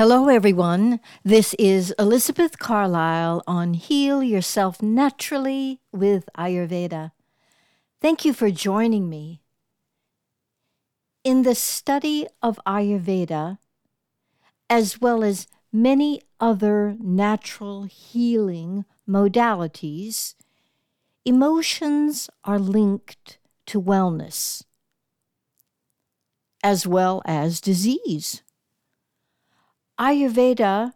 Hello, everyone. This is Elizabeth Carlisle on Heal Yourself Naturally with Ayurveda. Thank you for joining me. In the study of Ayurveda, as well as many other natural healing modalities, emotions are linked to wellness as well as disease. Ayurveda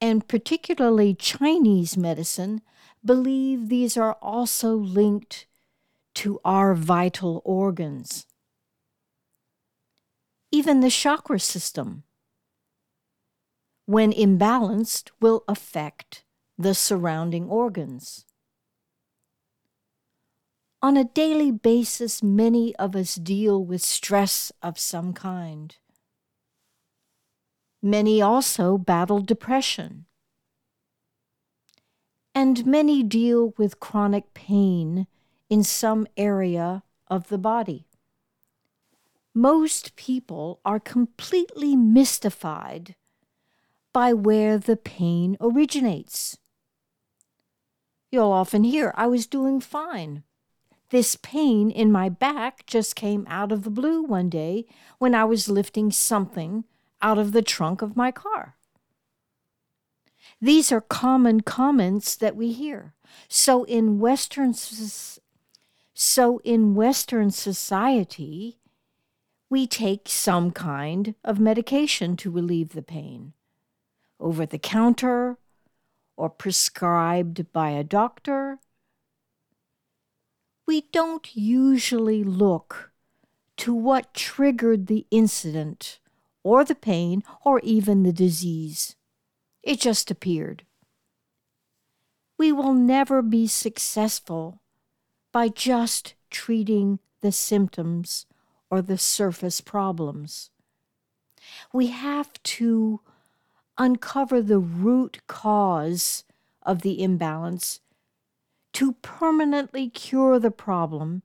and particularly Chinese medicine believe these are also linked to our vital organs. Even the chakra system, when imbalanced, will affect the surrounding organs. On a daily basis, many of us deal with stress of some kind. Many also battle depression. And many deal with chronic pain in some area of the body. Most people are completely mystified by where the pain originates. You'll often hear, I was doing fine. This pain in my back just came out of the blue one day when I was lifting something out of the trunk of my car. These are common comments that we hear. So in Western so in Western society, we take some kind of medication to relieve the pain, over the counter or prescribed by a doctor. We don't usually look to what triggered the incident or the pain, or even the disease. It just appeared. We will never be successful by just treating the symptoms or the surface problems. We have to uncover the root cause of the imbalance to permanently cure the problem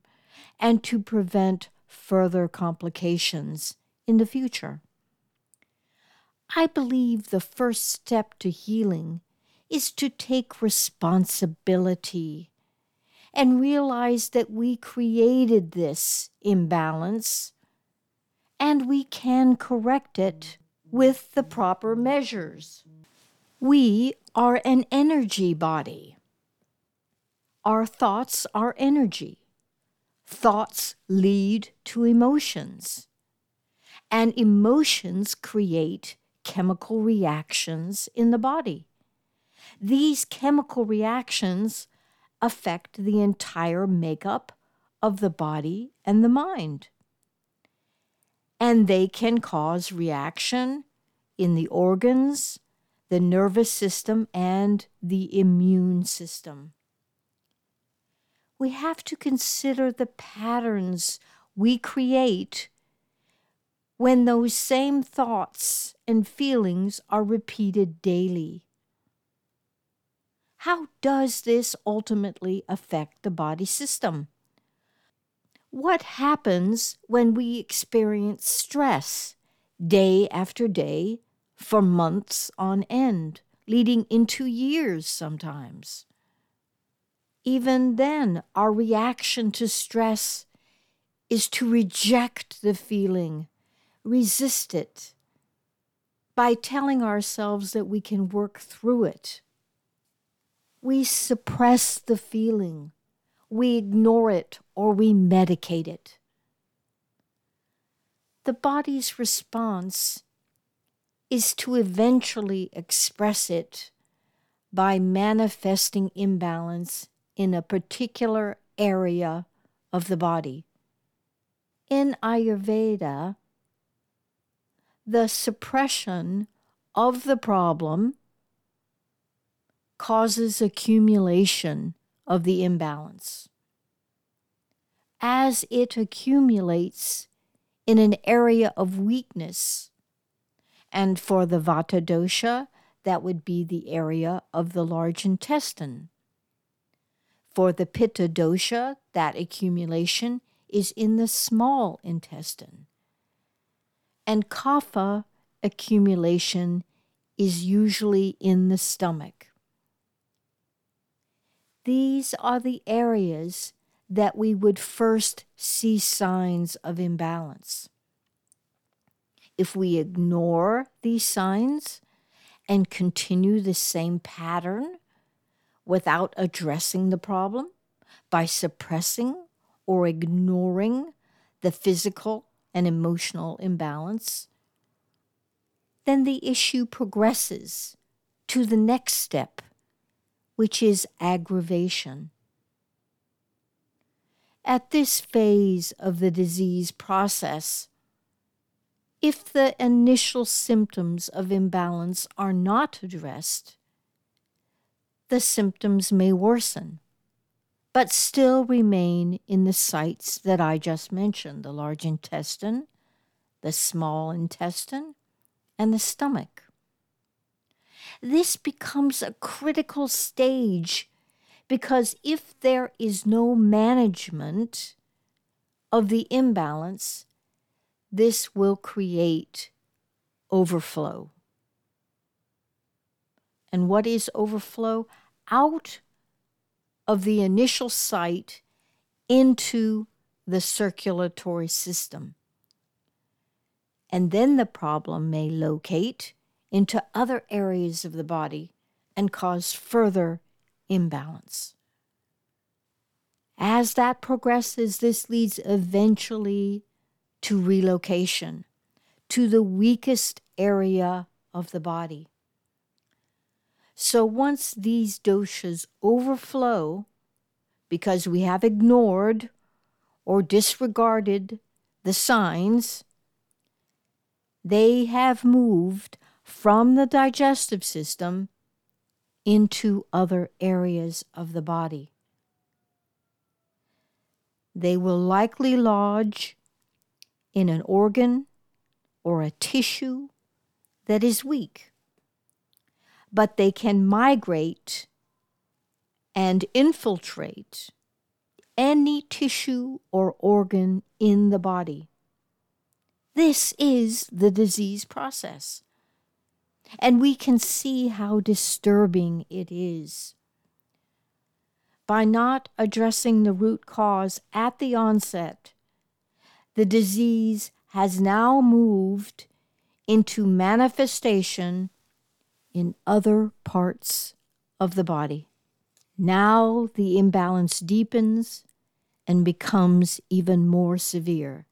and to prevent further complications in the future. I believe the first step to healing is to take responsibility and realize that we created this imbalance and we can correct it with the proper measures. We are an energy body. Our thoughts are energy. Thoughts lead to emotions, and emotions create chemical reactions in the body. These chemical reactions affect the entire makeup of the body and the mind. And they can cause reaction in the organs, the nervous system, and the immune system. We have to consider the patterns we create when those same thoughts and feelings are repeated daily. How does this ultimately affect the body system? What happens when we experience stress day after day for months on end, leading into years sometimes? Even then, our reaction to stress is to reject the feeling resist it by telling ourselves that we can work through it. We suppress the feeling, we ignore it, or we medicate it. The body's response is to eventually express it by manifesting imbalance in a particular area of the body. In Ayurveda, the suppression of the problem causes accumulation of the imbalance. As it accumulates in an area of weakness, and for the Vata dosha, that would be the area of the large intestine. For the Pitta dosha, that accumulation is in the small intestine and kapha accumulation is usually in the stomach. These are the areas that we would first see signs of imbalance. If we ignore these signs and continue the same pattern without addressing the problem by suppressing or ignoring the physical and emotional imbalance, then the issue progresses to the next step, which is aggravation. At this phase of the disease process, if the initial symptoms of imbalance are not addressed, the symptoms may worsen, but still remain in the sites that I just mentioned the large intestine, the small intestine, and the stomach. This becomes a critical stage because if there is no management of the imbalance, this will create overflow. And what is overflow? Out of the initial site into the circulatory system. And then the problem may locate into other areas of the body and cause further imbalance. As that progresses, this leads eventually to relocation to the weakest area of the body. So once these doshas overflow, because we have ignored or disregarded the signs, they have moved from the digestive system into other areas of the body. They will likely lodge in an organ or a tissue that is weak, but they can migrate and infiltrate any tissue or organ in the body. This is the disease process. And we can see how disturbing it is. By not addressing the root cause at the onset, the disease has now moved into manifestation in other parts of the body. Now the imbalance deepens and becomes even more severe.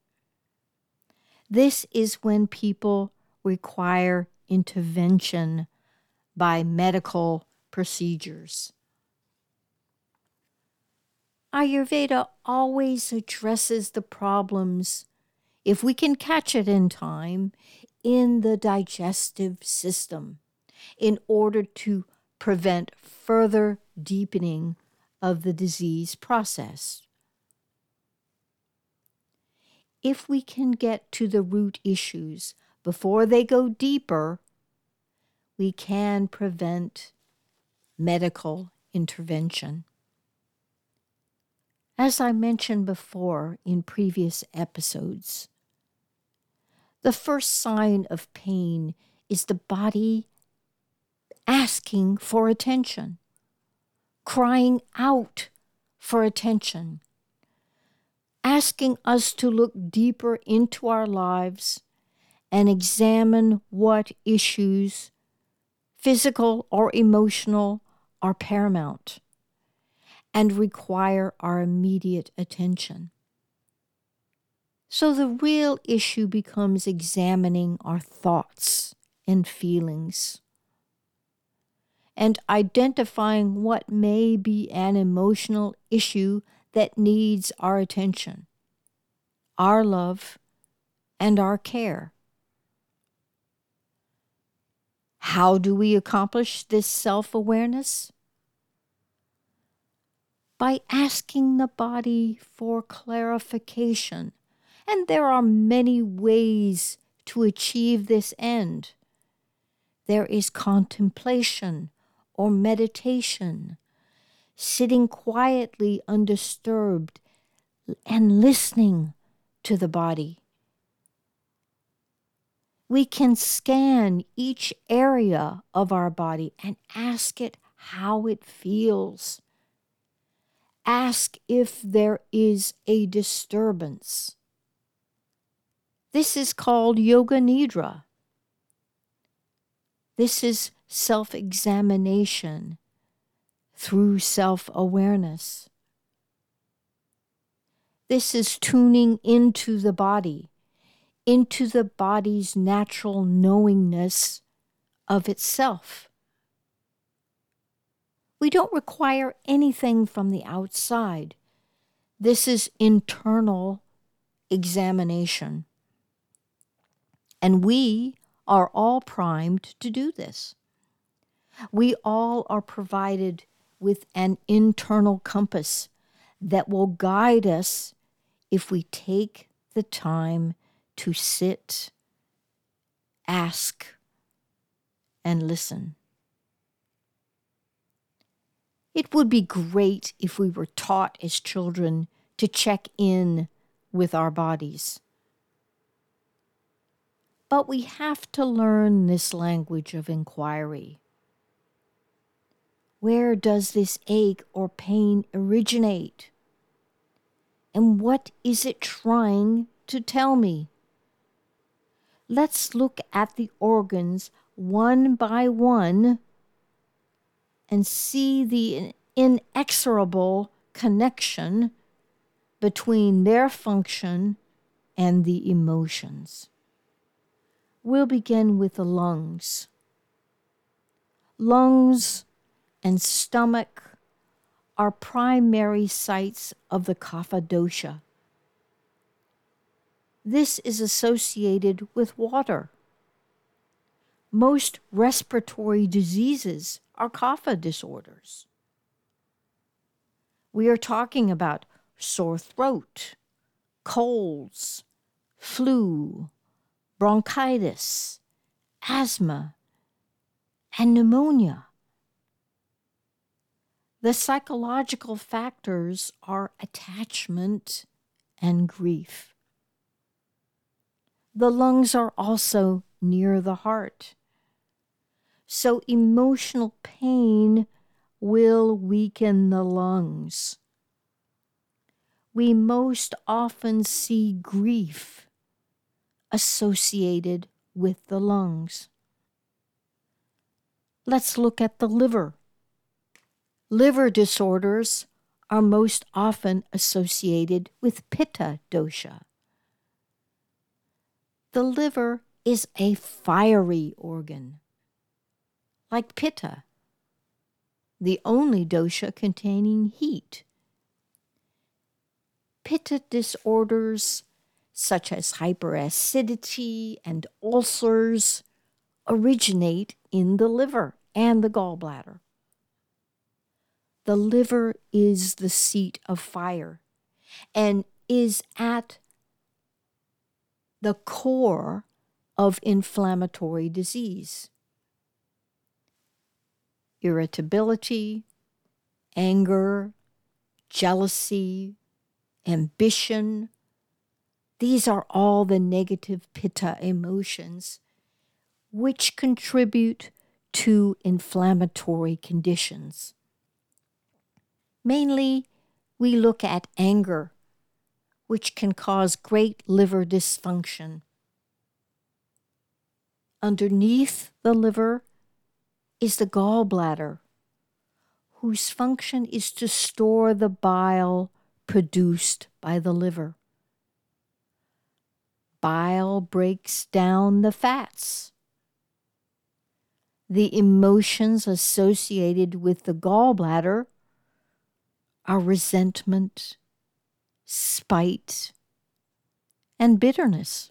This is when people require intervention by medical procedures. Ayurveda always addresses the problems, if we can catch it in time, in the digestive system in order to prevent further deepening of the disease process. If we can get to the root issues before they go deeper, we can prevent medical intervention. As I mentioned before in previous episodes, the first sign of pain is the body asking for attention, crying out for attention, asking us to look deeper into our lives and examine what issues, physical or emotional, are paramount and require our immediate attention. So the real issue becomes examining our thoughts and feelings and identifying what may be an emotional issue that needs our attention, our love, and our care. How do we accomplish this self awareness? By asking the body for clarification. And there are many ways to achieve this end. There is contemplation or meditation, sitting quietly undisturbed and listening to the body. we can scan each area of our body and ask it how it feels. Ask if there is a disturbance. This is called Yoga Nidra. This is self examination through self awareness. This is tuning into the body, into the body's natural knowingness of itself. We don't require anything from the outside. This is internal examination. And we are all primed to do this. We all are provided with an internal compass that will guide us if we take the time to sit, ask, and listen. It would be great if we were taught as children to check in with our bodies. But we have to learn this language of inquiry. Where does this ache or pain originate? And what is it trying to tell me? Let's look at the organs one by one and see the inexorable connection between their function and the emotions. We'll begin with the lungs. Lungs and stomach are primary sites of the kapha dosha. This is associated with water. Most respiratory diseases are kapha disorders. We are talking about sore throat, colds, flu, bronchitis, asthma, and pneumonia. The psychological factors are attachment and grief. The lungs are also near the heart. So emotional pain will weaken the lungs. We most often see grief associated with the lungs. Let's look at the liver. Liver disorders are most often associated with pitta dosha. The liver is a fiery organ, like pitta, the only dosha containing heat. Pitta disorders such as hyperacidity and ulcers originate in the liver and the gallbladder. The liver is the seat of fire and is at the core of inflammatory disease. Irritability, anger, jealousy, ambition, these are all the negative pitta emotions which contribute to inflammatory conditions. Mainly, we look at anger, which can cause great liver dysfunction. Underneath the liver is the gallbladder, whose function is to store the bile produced by the liver. Bile breaks down the fats. The emotions associated with the gallbladder our resentment, spite, and bitterness.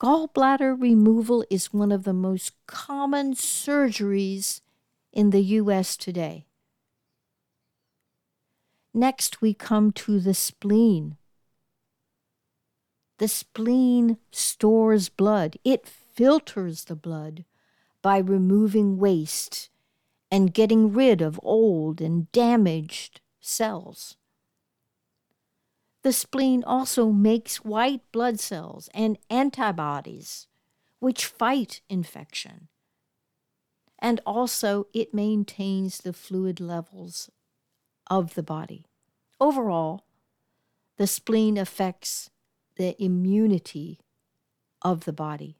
Gallbladder removal is one of the most common surgeries in the U.S. today. Next, we come to the spleen. The spleen stores blood, it filters the blood by removing waste and getting rid of old and damaged cells. The spleen also makes white blood cells and antibodies which fight infection. And also, it maintains the fluid levels of the body. Overall, the spleen affects the immunity of the body.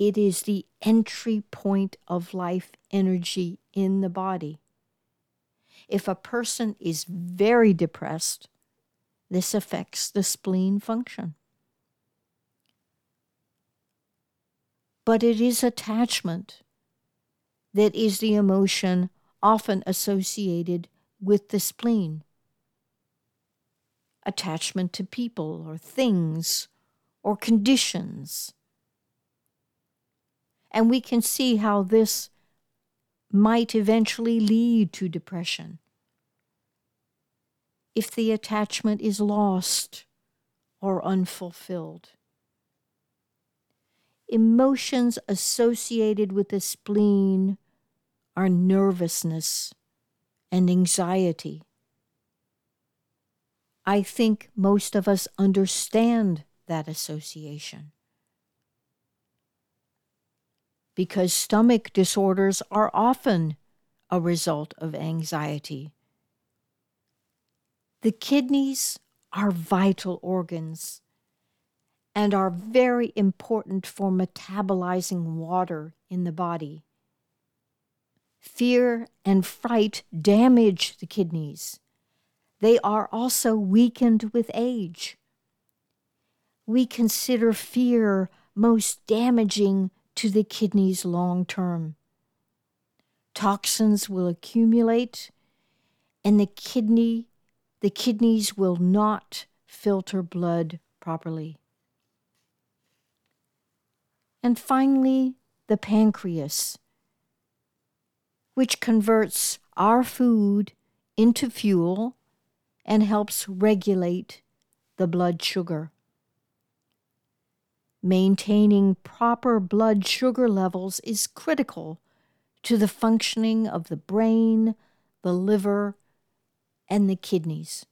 It is the entry point of life energy in the body. If a person is very depressed, this affects the spleen function. But it is attachment that is the emotion often associated with the spleen. Attachment to people or things or conditions. And we can see how this might eventually lead to depression. If the attachment is lost or unfulfilled. Emotions associated with the spleen are nervousness and anxiety. I think most of us understand that association. Because stomach disorders are often a result of anxiety. The kidneys are vital organs and are very important for metabolizing water in the body. Fear and fright damage the kidneys. They are also weakened with age. We consider fear most damaging to the kidneys long term. Toxins will accumulate and the kidney the kidneys will not filter blood properly. And finally, the pancreas, which converts our food into fuel and helps regulate the blood sugar. Maintaining proper blood sugar levels is critical to the functioning of the brain, the liver, and the kidneys.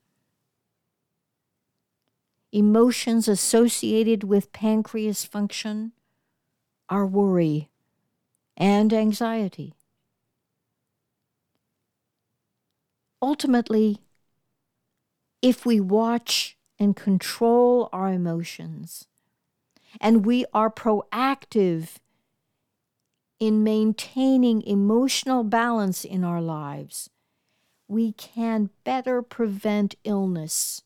Emotions associated with pancreas function are worry and anxiety. Ultimately, if we watch and control our emotions, and we are proactive in maintaining emotional balance in our lives, we can better prevent illness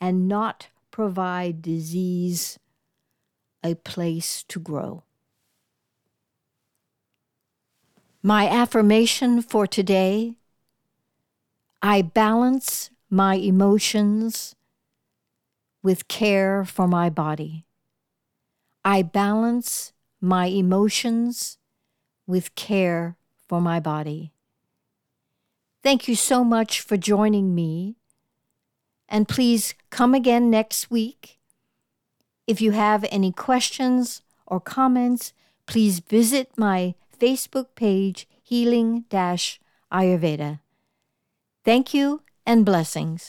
and not provide disease a place to grow. My affirmation for today I balance my emotions with care for my body. I balance my emotions with care for my body. Thank you so much for joining me. And please come again next week. If you have any questions or comments, please visit my Facebook page, Healing Ayurveda. Thank you and blessings.